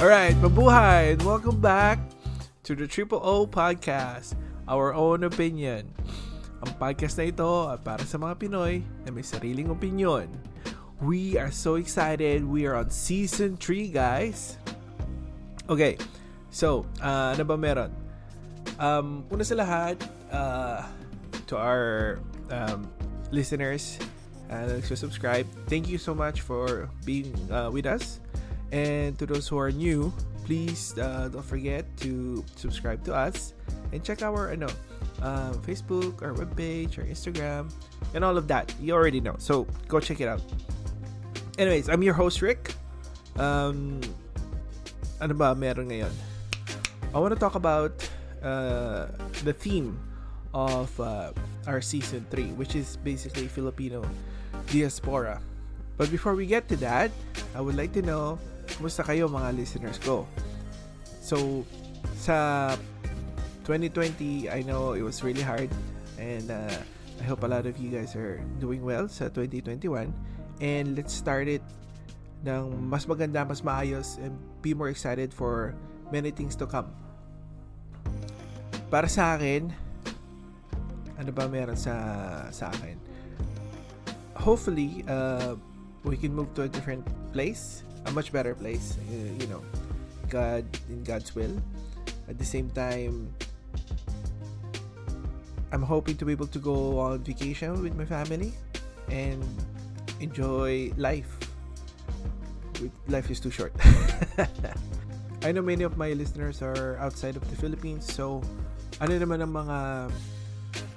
Alright, mabuhay and welcome back to the Triple O Podcast, our own opinion. Ang podcast na ito ay para sa mga Pinoy na may sariling opinion. We are so excited. We are on season 3, guys. Okay, so, uh, ano ba meron? Um, una sa lahat, uh, to our um, listeners uh, na subscribe, thank you so much for being uh, with us. And to those who are new, please uh, don't forget to subscribe to us and check our ano, uh, Facebook, our webpage, our Instagram, and all of that. You already know. So go check it out. Anyways, I'm your host, Rick. Um, ano ba meron ngayon? I want to talk about uh, the theme of uh, our season 3, which is basically Filipino diaspora. But before we get to that, I would like to know Kumusta kayo mga listeners ko? So, sa 2020, I know it was really hard and uh, I hope a lot of you guys are doing well sa 2021 and let's start it ng mas maganda, mas maayos and be more excited for many things to come. Para sa akin, ano ba meron sa sa akin? Hopefully, uh, we can move to a different place a much better place. Uh, you know, God in God's will. At the same time, I'm hoping to be able to go on vacation with my family and enjoy life. Life is too short. I know many of my listeners are outside of the Philippines, so ano naman ang mga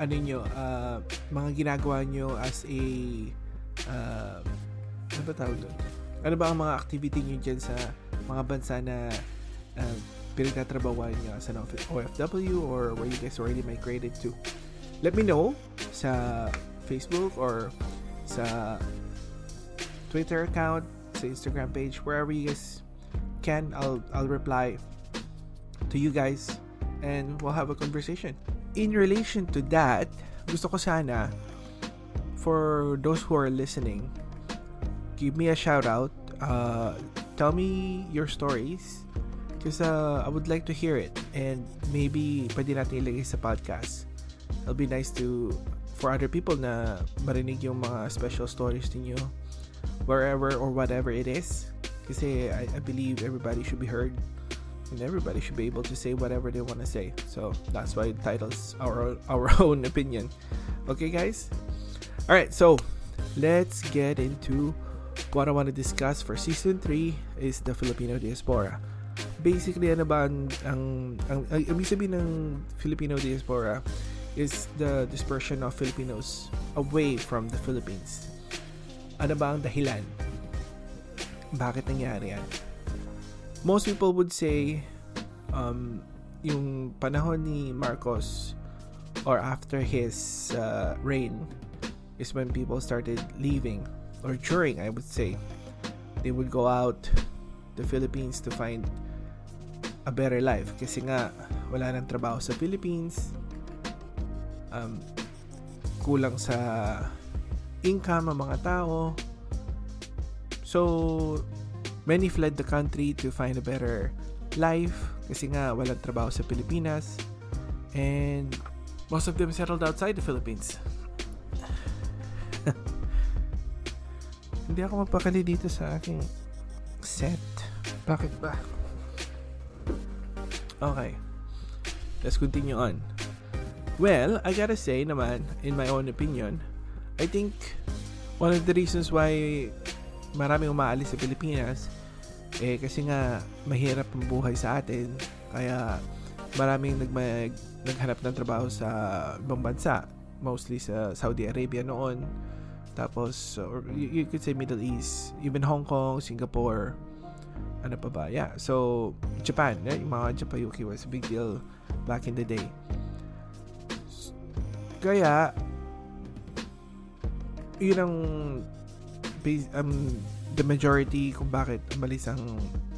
ano nyo, uh, mga ginagawa nyo as a uh, ano ba tawag doon? Ano ba ang mga activity nyo dyan sa mga bansa na uh, pinagtatrabawan nyo as an OFW or where you guys already migrated to? Let me know sa Facebook or sa Twitter account, sa Instagram page, wherever you guys can. I'll, I'll reply to you guys and we'll have a conversation. In relation to that, gusto ko sana for those who are listening, give me a shout out. Uh, tell me your stories. Because uh, I would like to hear it. And maybe pwede natin ilagay sa podcast. It'll be nice to for other people na marinig yung mga special stories ninyo. Wherever or whatever it is. Kasi I, I believe everybody should be heard. And everybody should be able to say whatever they want to say. So that's why the title's our our own opinion. Okay guys? All right so let's get into what I want to discuss for season 3 is the Filipino diaspora. Basically, ano ba ang, ang, ang, ang ibig sabihin ng Filipino diaspora is the dispersion of Filipinos away from the Philippines. Ano ba ang dahilan? Bakit nangyari yan? Most people would say um, yung panahon ni Marcos or after his uh, reign is when people started leaving or during I would say. They would go out the Philippines to find a better life. Kasi nga wala nang trabaho sa Philippines. Um, kulang sa income ang mga tao. So many fled the country to find a better life. Kasi nga walang trabaho sa Pilipinas. And most of them settled outside the Philippines Hindi ako mapakali dito sa aking set. Bakit ba? Okay. Let's continue on. Well, I gotta say naman, in my own opinion, I think one of the reasons why maraming umaalis sa Pilipinas eh kasi nga mahirap ang buhay sa atin kaya maraming nagmag, naghanap ng trabaho sa ibang bansa mostly sa Saudi Arabia noon tapos, or you, you could say Middle East, even Hong Kong, Singapore, ano pa ba? Yeah. So, Japan, yeah, yung mga Japayuki was a big deal back in the day. Kaya, yun ang um, the majority kung bakit umalis ang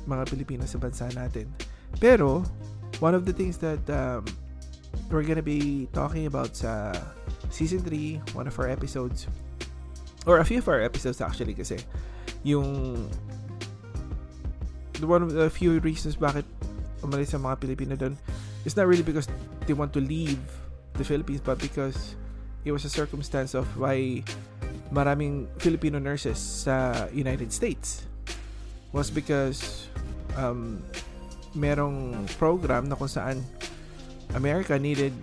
mga Pilipino sa bansa natin. Pero, one of the things that um, we're gonna be talking about sa season 3, one of our episodes, or a few of our episodes actually kasi yung one of the few reasons bakit umalis ang mga Pilipino doon is not really because they want to leave the Philippines but because it was a circumstance of why maraming Filipino nurses sa United States was because um, merong program na kung saan America needed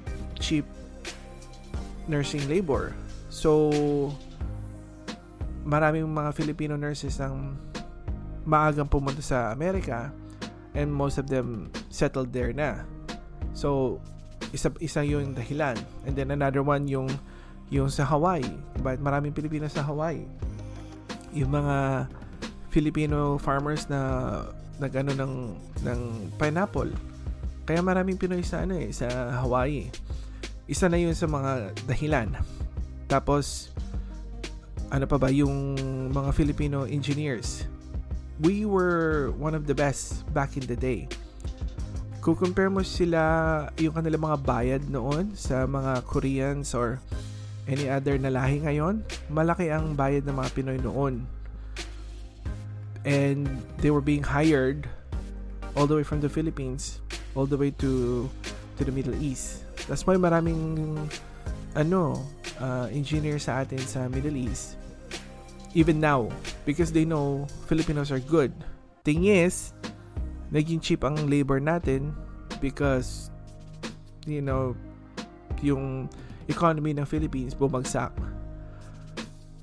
cheap nursing labor. So, maraming mga Filipino nurses ang maagang pumunta sa Amerika and most of them settled there na. So, isa isa yung dahilan. And then another one yung yung sa Hawaii. But maraming Pilipino sa Hawaii. Yung mga Filipino farmers na nagano ng ng pineapple. Kaya maraming Pinoy sa ano eh sa Hawaii. Isa na 'yun sa mga dahilan. Tapos ano pa ba yung mga Filipino engineers. We were one of the best back in the day. Kung compare mo sila yung kanilang mga bayad noon sa mga Koreans or any other na lahi ngayon, malaki ang bayad ng mga Pinoy noon. And they were being hired all the way from the Philippines all the way to to the Middle East. That's why maraming ano, uh, engineer sa atin sa Middle East even now because they know Filipinos are good. Thing is, naging cheap ang labor natin because you know, yung economy ng Philippines bumagsak.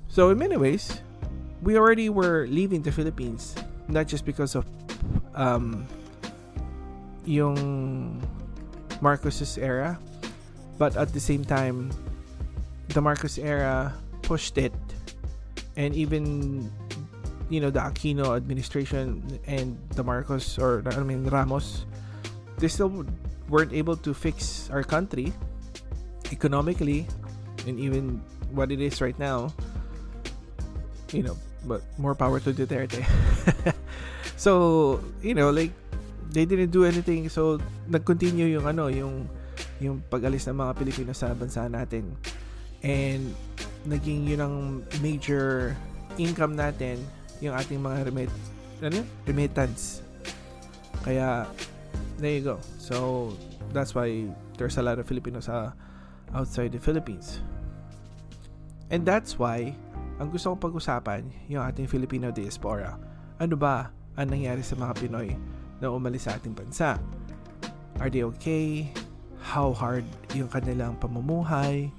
So in many ways, we already were leaving the Philippines not just because of um, yung Marcos's era, but at the same time, the Marcos era pushed it, and even you know the Aquino administration and the Marcos or I mean Ramos, they still weren't able to fix our country economically, and even what it is right now. You know, but more power to Duterte. so you know, like they didn't do anything so nag-continue yung ano yung yung pag-alis ng mga Pilipino sa bansa natin. And naging yun ang major income natin yung ating mga remit ano? Remittance. Kaya there you go. So that's why there's a lot of Filipinos uh, outside the Philippines. And that's why ang gusto kong pag-usapan yung ating Filipino diaspora. Ano ba ang nangyari sa mga Pinoy na umalis sa ating bansa. Are they okay? How hard yung kanilang pamumuhay?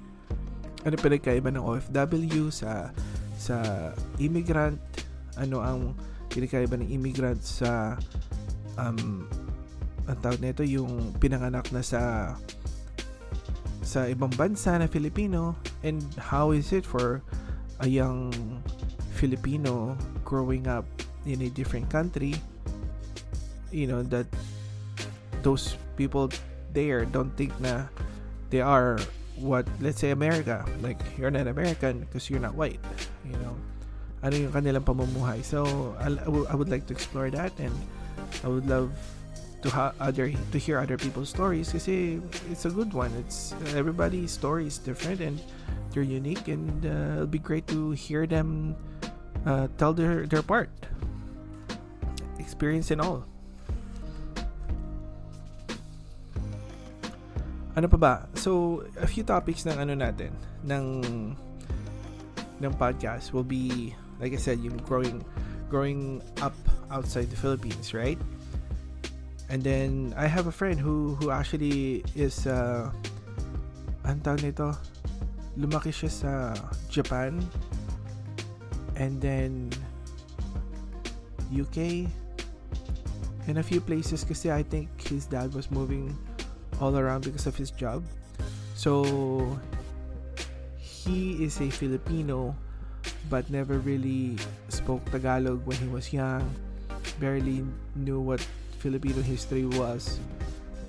Ano pinagkaiba ng OFW sa sa immigrant? Ano ang pinagkaiba ng immigrant sa um, ang tawag nito yung pinanganak na sa sa ibang bansa na Filipino and how is it for a young Filipino growing up in a different country you know that those people there don't think na they are what let's say America. Like you're not American because you're not white you know? Ano yung kanilang pamumuhay? So I, I would like to explore that and I would love to ha- other to hear other people's stories kasi it's a good one. It's everybody's story is different and they're unique and uh, it'll be great to hear them uh, tell their their part. Experience and all ano pa ba? So, a few topics ng ano natin, ng ng podcast will be like I said, yung growing growing up outside the Philippines, right? And then I have a friend who who actually is uh ang tawag nito, lumaki siya sa Japan and then UK and a few places kasi I think his dad was moving all around because of his job. So he is a Filipino but never really spoke Tagalog when he was young. Barely knew what Filipino history was.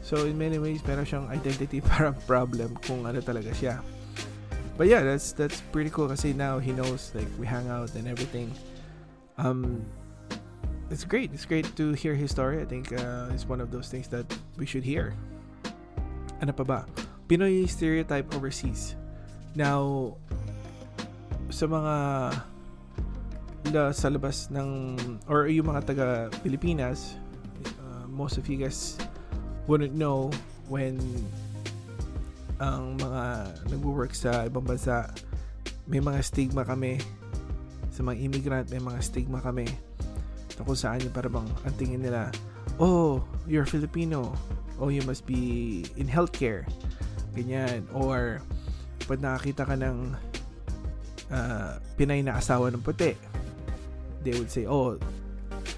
So in many ways, meron siyang identity parang problem kung ano talaga siya. But yeah, that's that's pretty cool kasi now he knows like we hang out and everything. Um it's great. It's great to hear his story. I think uh, it's one of those things that we should hear. Ano pa ba? Pinoy stereotype overseas. Now, sa mga la, sa labas ng or yung mga taga Pilipinas most of you guys wouldn't know when ang mga nagwo-work sa ibang bansa may mga stigma kami sa mga immigrant may mga stigma kami na kung saan yung parang ang tingin nila oh you're Filipino oh you must be in healthcare ganyan. Or pag nakakita ka ng uh, Pinay na asawa ng puti they would say oh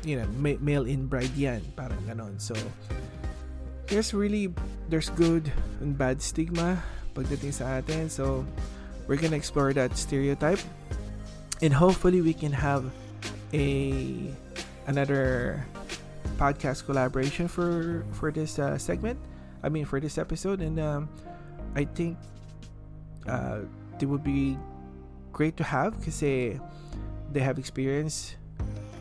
you know male in bride yan parang ganon. So there's really there's good and bad stigma pagdating sa atin. So we're gonna explore that stereotype. And hopefully we can have a another podcast collaboration for for this uh, segment. I mean for this episode. And um, i think uh, it would be great to have because they have experience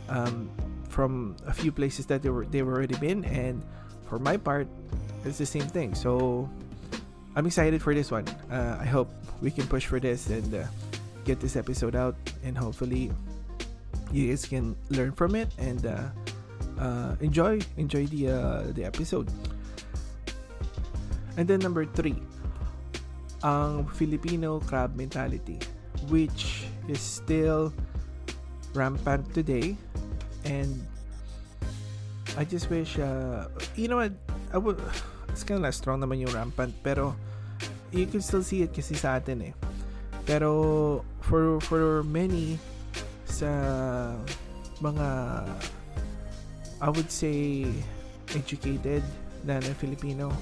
um, from a few places that they were they've already been. And for my part it's the same thing. So i'm excited for this one. Uh, i hope we can push for this and uh, get this episode out. And hopefully you guys can learn from it. And uh, uh enjoy enjoy the uh, the episode. And then number three ang Filipino crab mentality which is still rampant today. And I just wish uh, you know what? I would it's kind of strong naman yung rampant pero you can still see it kasi sa atin eh. Pero for for many sa mga I would say educated na na Filipino.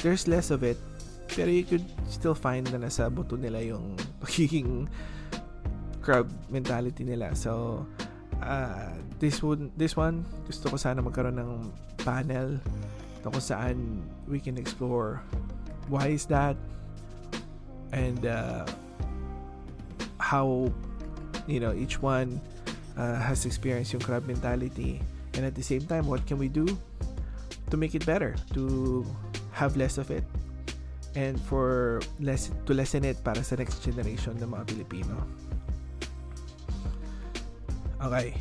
There's less of it. Pero you could still find na nasa buto nila yung pagiging crab mentality nila. So uh, this one this one gusto ko sana magkaroon ng panel na kung saan we can explore why is that and uh, how you know each one uh, has experienced yung crab mentality and at the same time what can we do to make it better to have less of it and for less to lessen it para sa next generation ng mga Pilipino. Okay.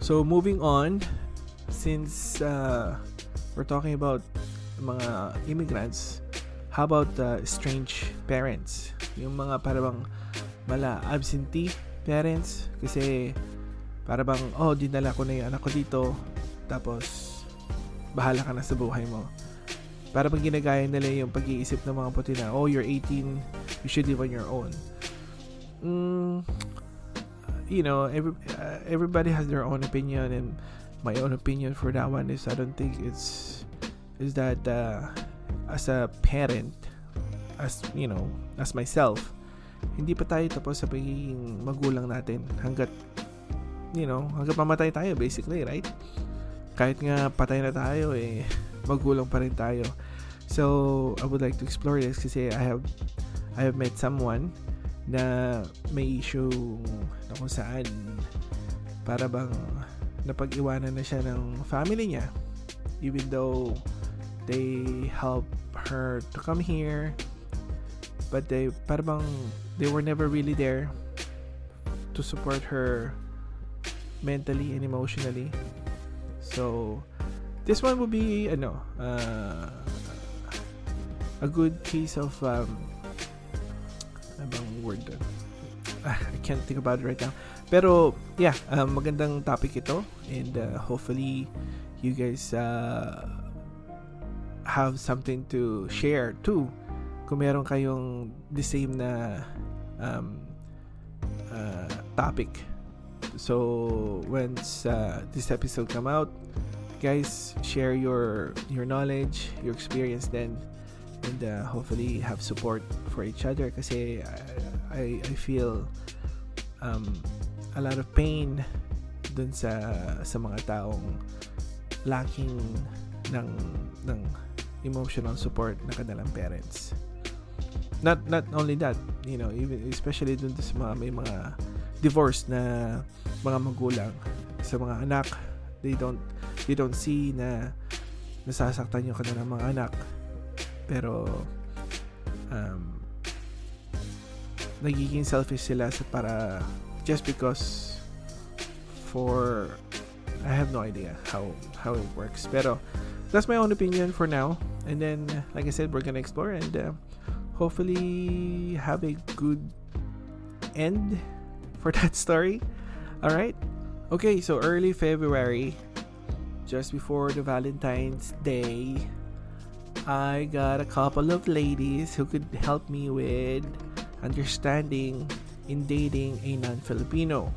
So moving on, since uh, we're talking about mga immigrants, how about uh, strange parents? Yung mga parang mala absentee parents kasi para bang oh dinala ko na yung anak ko dito tapos bahala ka na sa buhay mo. Para bang ginagaya nila yung pag-iisip ng mga puti na oh you're 18 you should live on your own. Mm, you know, every uh, everybody has their own opinion, and my own opinion for that one is I don't think it's is that uh, as a parent, as you know, as myself, hindi pa tayo tapos sa pagiging magulang natin hanggat you know, hanggat mamatay tayo basically, right? Kahit nga patay na tayo eh magulang pa rin tayo. So, I would like to explore this kasi I have I have met someone na may issue na kung saan para bang napag-iwanan na siya ng family niya even though they help her to come here but they para bang they were never really there to support her mentally and emotionally so this one would be ano uh, a good case of um, word. Ah, I can't think about it right now. Pero, yeah, um, magandang topic ito. And uh, hopefully, you guys uh, have something to share too. Kung meron kayong the same na um, uh, topic. So, once uh, this episode come out, guys, share your your knowledge, your experience then and uh, hopefully have support for each other kasi I, I feel um, a lot of pain dun sa sa mga taong lacking ng ng emotional support ng kanilang parents. Not not only that, you know, even especially dun sa mga may mga divorced na mga magulang sa mga anak, they don't they don't see na nasasaktan yung kanilang mga anak pero um, nagiging selfish sila sa para just because for I have no idea how how it works. Pero that's my own opinion for now. And then, like I said, we're gonna explore and uh, hopefully have a good end for that story. All right. Okay, so early February, just before the Valentine's Day, I got a couple of ladies who could help me with understanding in dating a non-Filipino.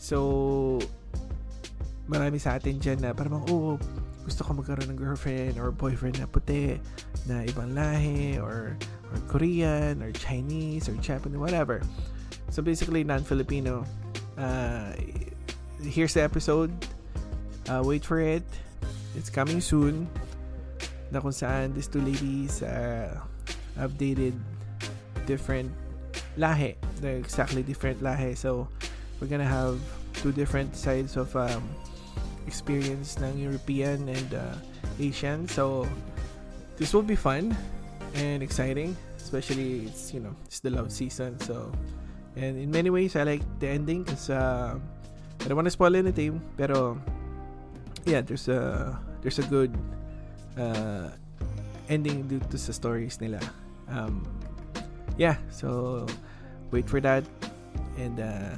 So, marami sa atin dyan na parang, oh, gusto ko magkaroon ng girlfriend or boyfriend na puti, na ibang lahi, or, or Korean, or Chinese, or Japanese, whatever. So basically, non-Filipino. Uh, here's the episode. Uh, wait for it. It's coming soon. Na kung saan these two ladies uh, have dated different lahe. They're exactly different lahe. So, we're gonna have two different sides of um, experience ng European and uh, Asian. So this will be fun and exciting, especially it's you know it's the love season. So and in many ways I like the ending because uh, I don't want to spoil anything, pero yeah, there's a there's a good uh, ending due to the stories nila. Um, yeah, so wait for that and uh,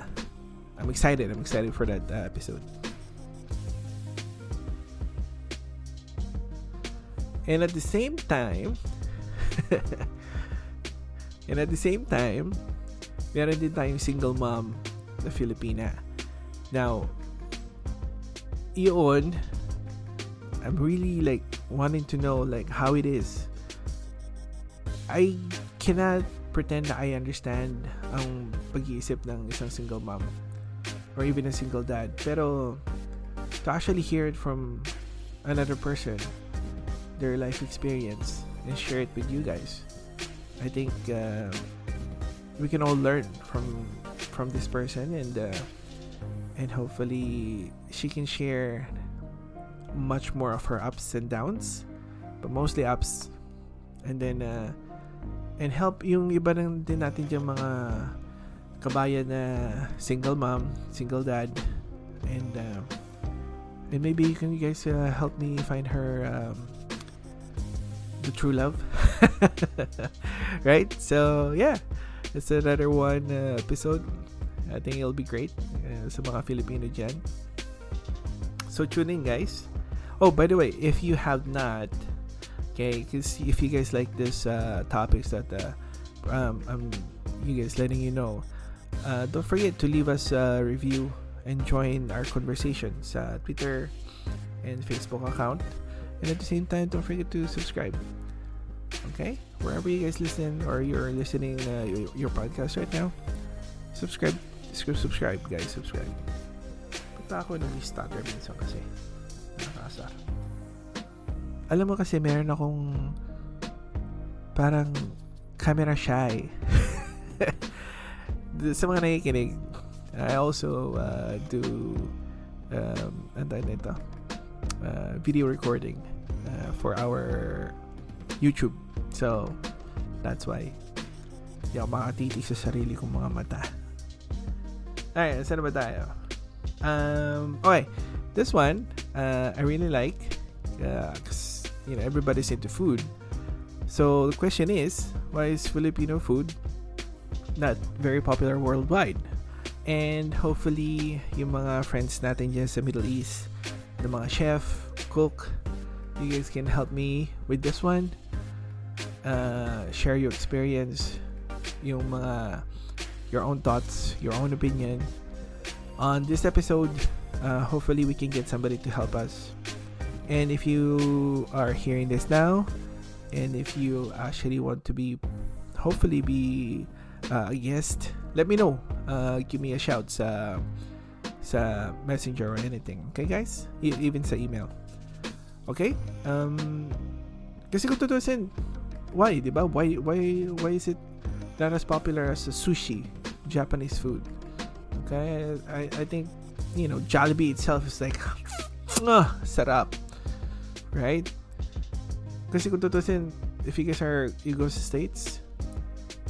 I'm excited. I'm excited for that uh, episode. And at the same time, and at the same time, meron din tayong single mom na Filipina. Now, iyon, I'm really like wanting to know like how it is. I cannot pretend that I understand ang pag-iisip ng isang single mom or even a single dad. Pero to actually hear it from another person their life experience and share it with you guys. I think uh, we can all learn from from this person and uh, and hopefully she can share much more of her ups and downs, but mostly ups, and then uh, and help yung iba din natin dyan mga kabayan na single mom, single dad, and uh, and maybe can you guys uh, help me find her um, the true love. right? So, yeah. It's another one uh, episode. I think it'll be great uh, sa mga Filipino dyan. So, tune in, guys. Oh, by the way, if you have not, okay, because if you guys like this uh, topics that uh, um, I'm you guys letting you know, uh, don't forget to leave us a review and join our conversation sa Twitter and Facebook account. And at the same time, don't forget to subscribe. Okay? Wherever you guys listen or you're listening uh, your, your podcast right now, subscribe. Subscribe, guys. Subscribe. Punta ako ng stutter minsan kasi. Nakakasar. Alam mo kasi meron akong parang camera shy. sa mga nakikinig, I also uh, do um, ano nito, uh, video recording uh, for our YouTube. So, that's why hindi ako makatitig sa sarili kong mga mata. Alright, saan ba tayo? Um, okay, this one, uh, I really like because, uh, you know, everybody's into food. So, the question is, why is Filipino food not very popular worldwide? And hopefully, yung mga friends natin dyan sa Middle East, the mga chef, cook, you guys can help me with this one. Uh, share your experience, yung mga your own thoughts, your own opinion. On this episode, uh, hopefully we can get somebody to help us. And if you are hearing this now, and if you actually want to be, hopefully be uh, a guest, let me know. Uh, give me a shout sa sa messenger or anything. Okay, guys? E- even sa email. Okay? Um, kasi kung tutusin, why, di ba? Why, why, why is it not as popular as sushi, Japanese food? Okay? I, I think, you know, Jollibee itself is like, ah, sarap. Right? Kasi kung tutusin, if you guys are, you go to States,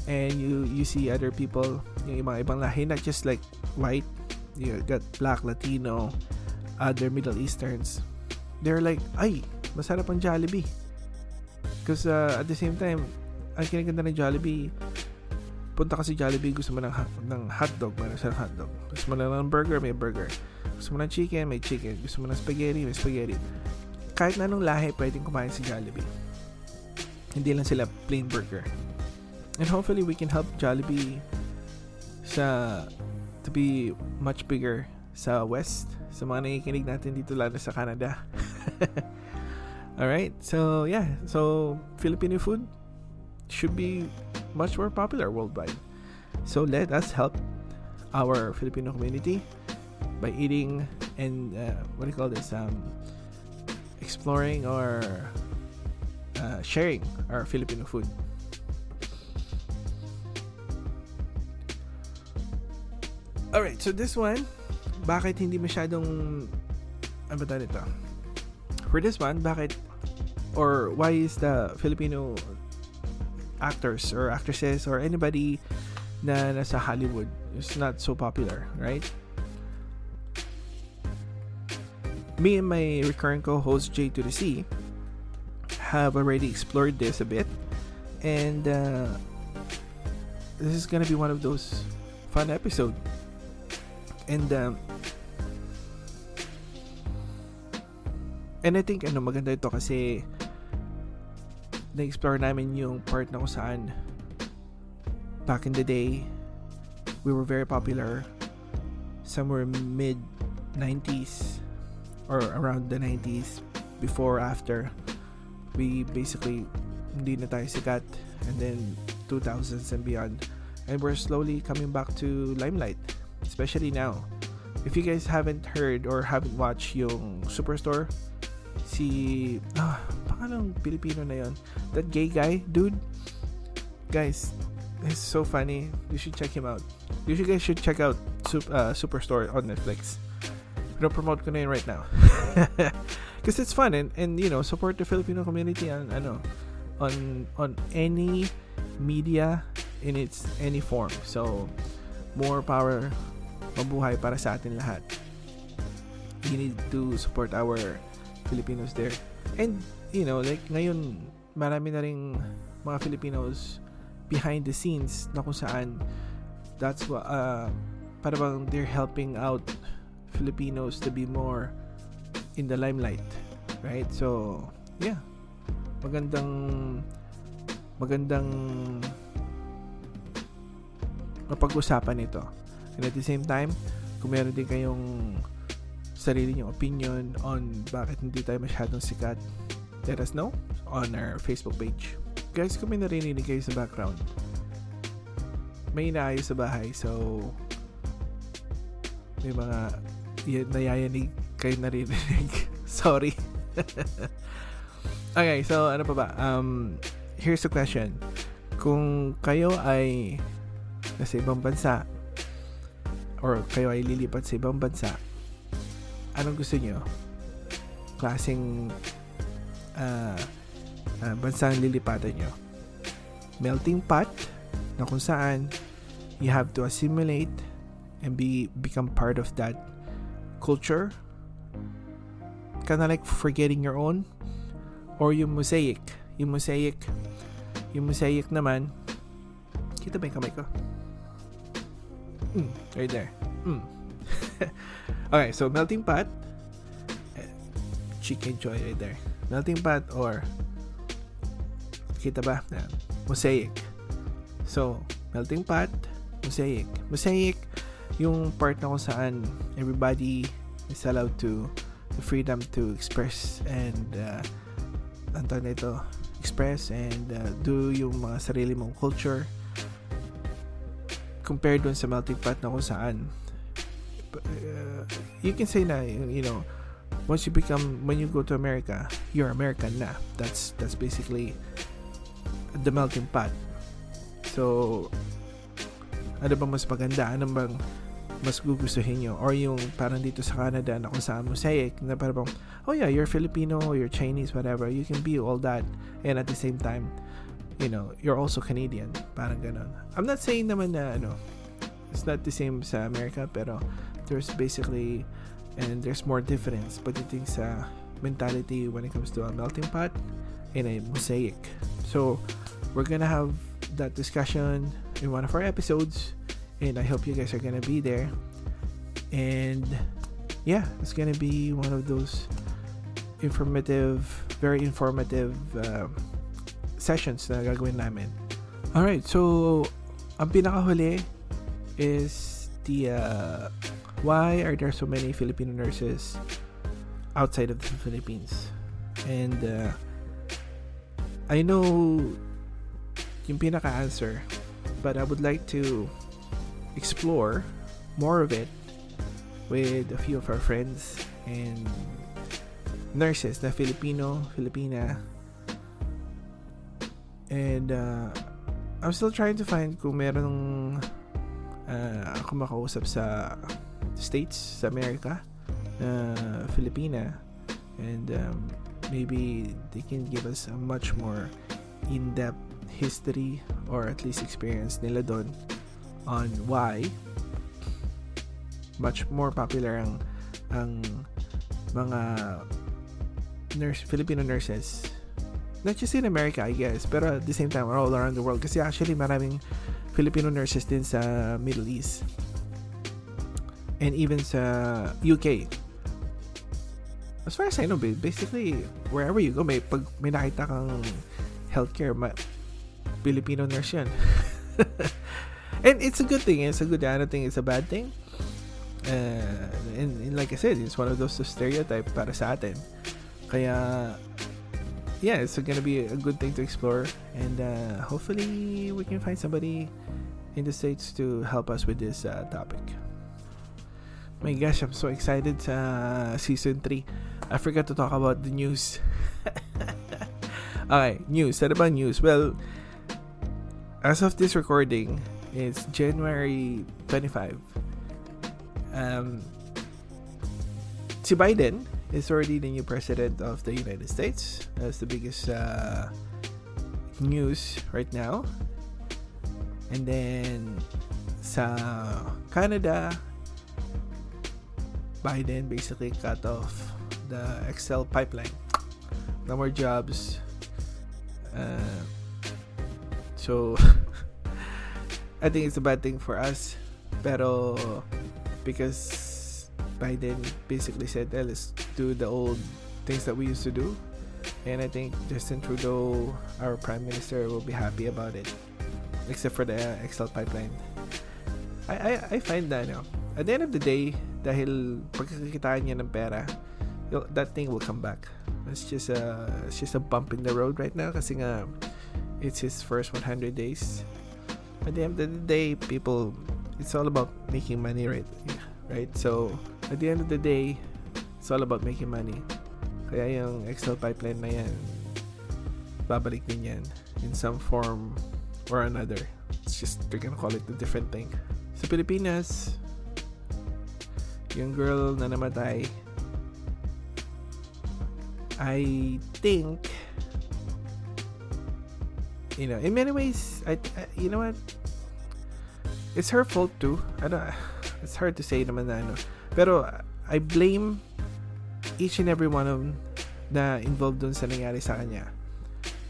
and you you see other people, yung mga ibang lahi, not just like white, you got black, Latino, other Middle Easterns, they're like, ay, masarap ang Jollibee. Because uh, at the same time, ang kinaganda ng Jollibee, punta ka sa Jollibee, gusto mo ng, ng hotdog, meron silang hotdog. Gusto mo ng burger, may burger. Gusto mo ng chicken, may chicken. Gusto mo ng spaghetti, may spaghetti. Kahit na anong lahi, pwedeng kumain sa Jollibee. Hindi lang sila plain burger. And hopefully, we can help Jollibee sa to be much bigger sa West. Sa mga nakikinig natin dito lalo sa Canada. Alright, so yeah. So, Filipino food should be much more popular worldwide. So let us help our Filipino community by eating and uh, what do you call this? Um, exploring or uh, sharing our Filipino food. Alright, so this one, bakit hindi masyadong ano ba nito? For this one, bakit or why is the Filipino actors or actresses or anybody na nasa Hollywood is not so popular, right? Me and my recurring co-host J to the C have already explored this a bit, and uh, this is gonna be one of those fun episode. And um, and I think ano maganda ito kasi na-explore namin yung part na kung saan back in the day we were very popular somewhere mid 90s or around the 90s before after. We basically hindi na tayo sikat and then 2000s and beyond. And we're slowly coming back to limelight especially now. If you guys haven't heard or haven't watched yung Superstore si ah, pangalang Pilipino na yon that gay guy dude guys he's so funny. You should check him out. You should guys should check out uh, Superstore on Netflix. Promote ko na right now. Because it's fun and, and you know support the Filipino community on ano on on any media in its any form. So more power mabuhay para sa atin lahat. You need to support our Filipinos there. And, you know, like, ngayon, marami na rin mga Filipinos behind the scenes na kung saan that's what, uh, para bang they're helping out Filipinos to be more in the limelight. Right? So, yeah. Magandang magandang mapag-usapan ito. And at the same time, kung meron din kayong sarili niyong opinion on bakit hindi tayo masyadong sikat, let us know on our Facebook page. Guys, kung may narinig kayo sa background, may inaayos sa bahay, so may mga nayayanig kayo narinig. Sorry. okay, so ano pa ba? Um, here's the question. Kung kayo ay nasa ibang bansa or kayo ay lilipat sa ibang bansa, anong gusto nyo? Klaseng uh, uh, bansang lilipatan nyo? Melting pot na kung saan you have to assimilate and be become part of that culture kind of like forgetting your own or yung mosaic yung mosaic yung mosaic naman kita ba yung kamay ko? Mm, right there. Mm. Okay, so melting pot. Chicken joy right there. Melting pot or kita ba? Yan. Mosaic. So, melting pot, mosaic. Mosaic, yung part na kung saan everybody is allowed to the freedom to express and uh, ano nito, express and uh, do yung mga sarili mong culture compared dun sa melting pot na kung saan uh, you can say na you know once you become when you go to America you're American na. That's that's basically the melting pot. So ano bang mas maganda? Ano bang mas gugustuhin nyo? Or yung parang dito sa Canada na kung saan mosaic na parang oh yeah you're Filipino you're Chinese whatever you can be all that. And at the same time you know you're also Canadian. Parang ganun. I'm not saying naman na ano it's not the same sa America pero there's basically and there's more difference but pagdating sa mentality when it comes to a melting pot and a mosaic. So we're gonna have that discussion in one of our episodes, and I hope you guys are gonna be there. And yeah, it's gonna be one of those informative, very informative uh, sessions na gagawin namin. Alright, so ang pinakahuli is the uh, why are there so many Filipino nurses outside of the Philippines? And uh, I know yung pinaka-answer, but I would like to explore more of it with a few of our friends and nurses na Filipino, Filipina. And uh, I'm still trying to find kung meron uh, ako makausap sa States, sa America, uh, Filipina. And um, maybe they can give us a much more in-depth history or at least experience nila doon on why much more popular ang ang mga nurse Filipino nurses not just in America I guess pero at the same time all around the world kasi actually maraming Filipino nurses din sa Middle East and even sa UK as far as I know basically wherever you go may pag may nakita kang healthcare ma- Filipino nurse yan. And it's a good thing it's a good I don't it's a bad thing. Uh, and, and like I said it's one of those stereotype para sa atin. Kaya yeah it's gonna be a good thing to explore and uh, hopefully we can find somebody in the states to help us with this uh, topic my gosh I'm so excited sa season 3 I forgot to talk about the news. Okay news. Ano ba news? Well as of this recording it's January 25 um, si Biden is already the new president of the United States. That's the biggest uh, news right now. And then sa Canada, Biden basically cut off the Excel pipeline. No more jobs. Uh, so I think it's a bad thing for us. Pero because Biden basically said, hey, let's do the old things that we used to do. And I think Justin Trudeau, our Prime Minister, will be happy about it. Except for the Excel pipeline. I, I, I find that, know, at the end of the day, dahil pagkakitaan niya ng pera, that thing will come back. It's just a, it's just a bump in the road right now kasi nga, it's his first 100 days. At the end of the day, people it's all about making money right? Right? So at the end of the day it's all about making money. Kaya yung Excel pipeline na yan babalik din yan in some form or another. It's just they're gonna call it a different thing. Sa Pilipinas yung girl na namatay I think you know in many ways I, I you know what it's her fault too. I don't, it's hard to say naman na ano. Pero I blame each and every one of them na involved dun sa nangyari sa kanya.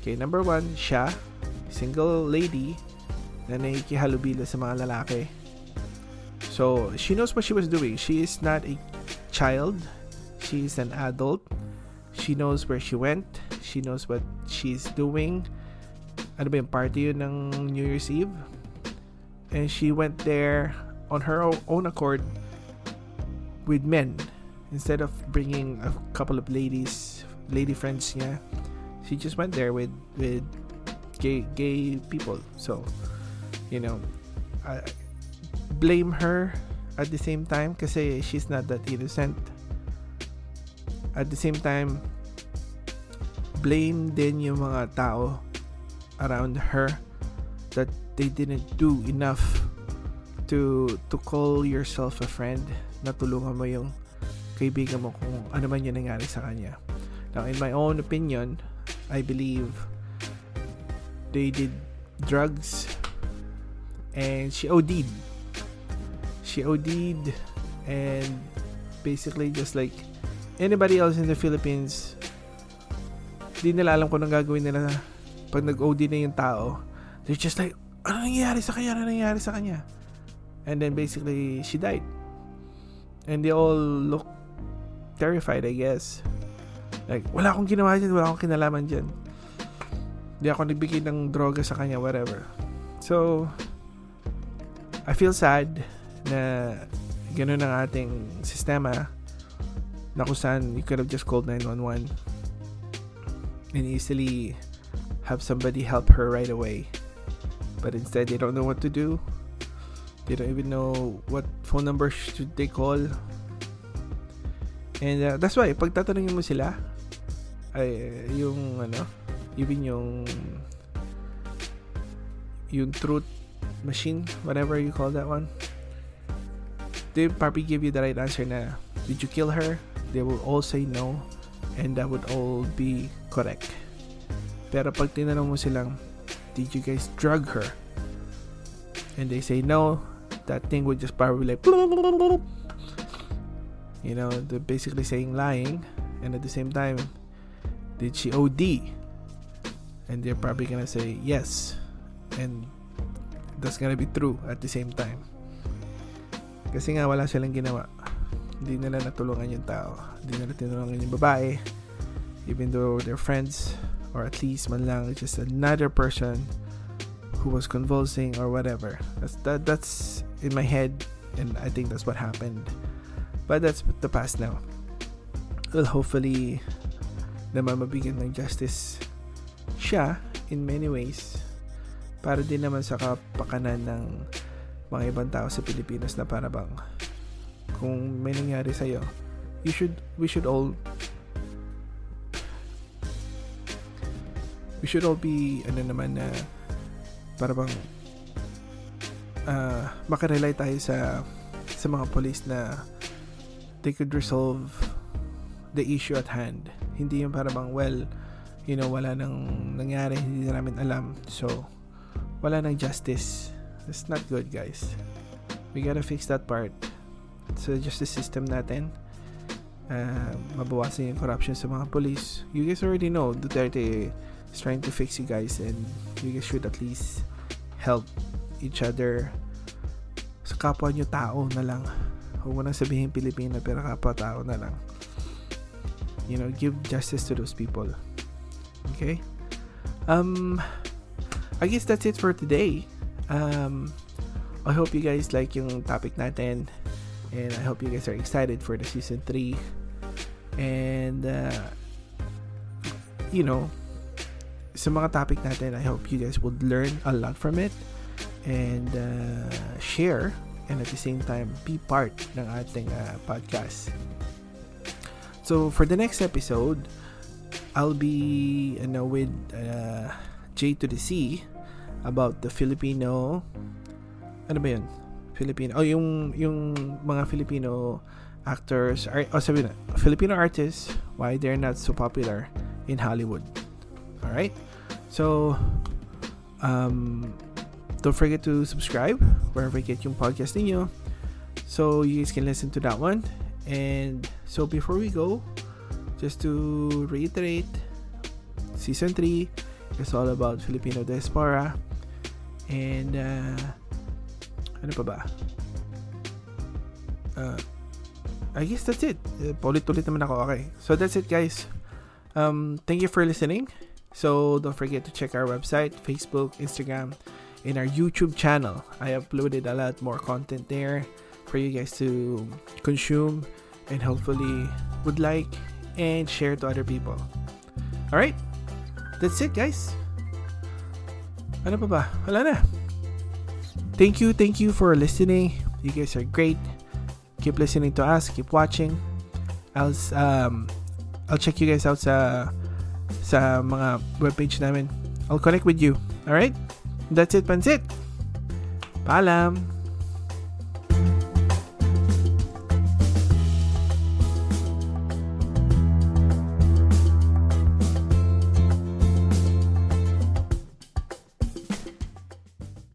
Okay, number one, siya, single lady na nakikihalubilo sa mga lalaki. So, she knows what she was doing. She is not a child. She is an adult. She knows where she went. She knows what she's doing. Ano ba yung party yun ng New Year's Eve? and she went there on her own accord with men instead of bringing a couple of ladies lady friends niya she just went there with with gay gay people so you know I blame her at the same time kasi she's not that innocent at the same time blame din yung mga tao around her that they didn't do enough to to call yourself a friend na tulungan mo yung kaibigan mo kung ano man yung nangyari sa kanya. Now, in my own opinion, I believe they did drugs and she OD'd. She OD'd and basically just like anybody else in the Philippines, di nila alam kung anong gagawin nila pag nag-OD na yung tao. They're just like, ano nangyayari sa kanya? Ano nangyayari sa kanya? And then basically, she died. And they all look terrified, I guess. Like, wala akong ginawa dyan, wala akong kinalaman dyan. Hindi ako nagbigay ng droga sa kanya, whatever. So, I feel sad na ganun ang ating sistema na kung saan you could have just called 911 and easily have somebody help her right away. But instead, they don't know what to do. They don't even know what phone number should they call. And uh, that's why, pag tatanungin mo sila, ay, yung ano, even yung yung truth machine, whatever you call that one, they probably give you the right answer na, did you kill her? They will all say no, and that would all be correct. Pero pag tinanong mo silang, did you guys drug her? And they say no, that thing would just probably like, you know, they're basically saying lying, and at the same time, did she OD? And they're probably gonna say yes, and that's gonna be true at the same time. Kasi nga wala silang ginawa. Hindi nila natulungan yung tao. Hindi nila tinulungan yung babae. Even though they're friends, or at least man lang just another person who was convulsing or whatever. That's that that's in my head and I think that's what happened. But that's the past now. Well, hopefully naman mabigyan ng justice siya in many ways para din naman sa kapakanan ng mga ibang tao sa Pilipinas na para bang kung may nangyari sa'yo you should we should all we should all be ano naman na para bang uh, makarely tayo sa sa mga police na they could resolve the issue at hand. Hindi yung para bang, well, you know, wala nang nangyari, hindi na namin alam. So, wala nang justice. That's not good, guys. We gotta fix that part. So, justice system natin, uh, mabawasan yung corruption sa mga police. You guys already know, Duterte is trying to fix you guys and you guys should at least help each other sa kapwa nyo tao na lang. Huwag mo nang sabihin Pilipino pero kapwa tao na lang you know give justice to those people okay um I guess that's it for today um I hope you guys like yung topic natin and I hope you guys are excited for the season 3 and uh, you know sa mga topic natin I hope you guys would learn a lot from it and uh, share and at the same time be part ng ating uh, podcast. So for the next episode, I'll be you know, with uh, J to the C about the Filipino ano ba yun? Filipino oh yung yung mga Filipino actors or oh, sabi na Filipino artists why they're not so popular in Hollywood. All right? So um don't forget to subscribe wherever you get yung podcast ninyo so you guys can listen to that one and so before we go, just to reiterate, season 3 is all about Filipino diaspora. And uh, ano pa ba? Uh, I guess that's it. Uh, Paulit-ulit naman ako. Okay. So that's it guys. Um, thank you for listening. So don't forget to check our website, Facebook, Instagram, and our YouTube channel. I uploaded a lot more content there for you guys to consume and hopefully would like and share to other people. Alright? That's it, guys. Ano pa ba? Wala na. Thank you, thank you for listening. You guys are great. Keep listening to us. Keep watching. I'll um I'll check you guys out sa sa mga webpage namin. I'll connect with you. All right? That's it, Pansit. Paalam.